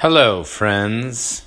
Hello, friends.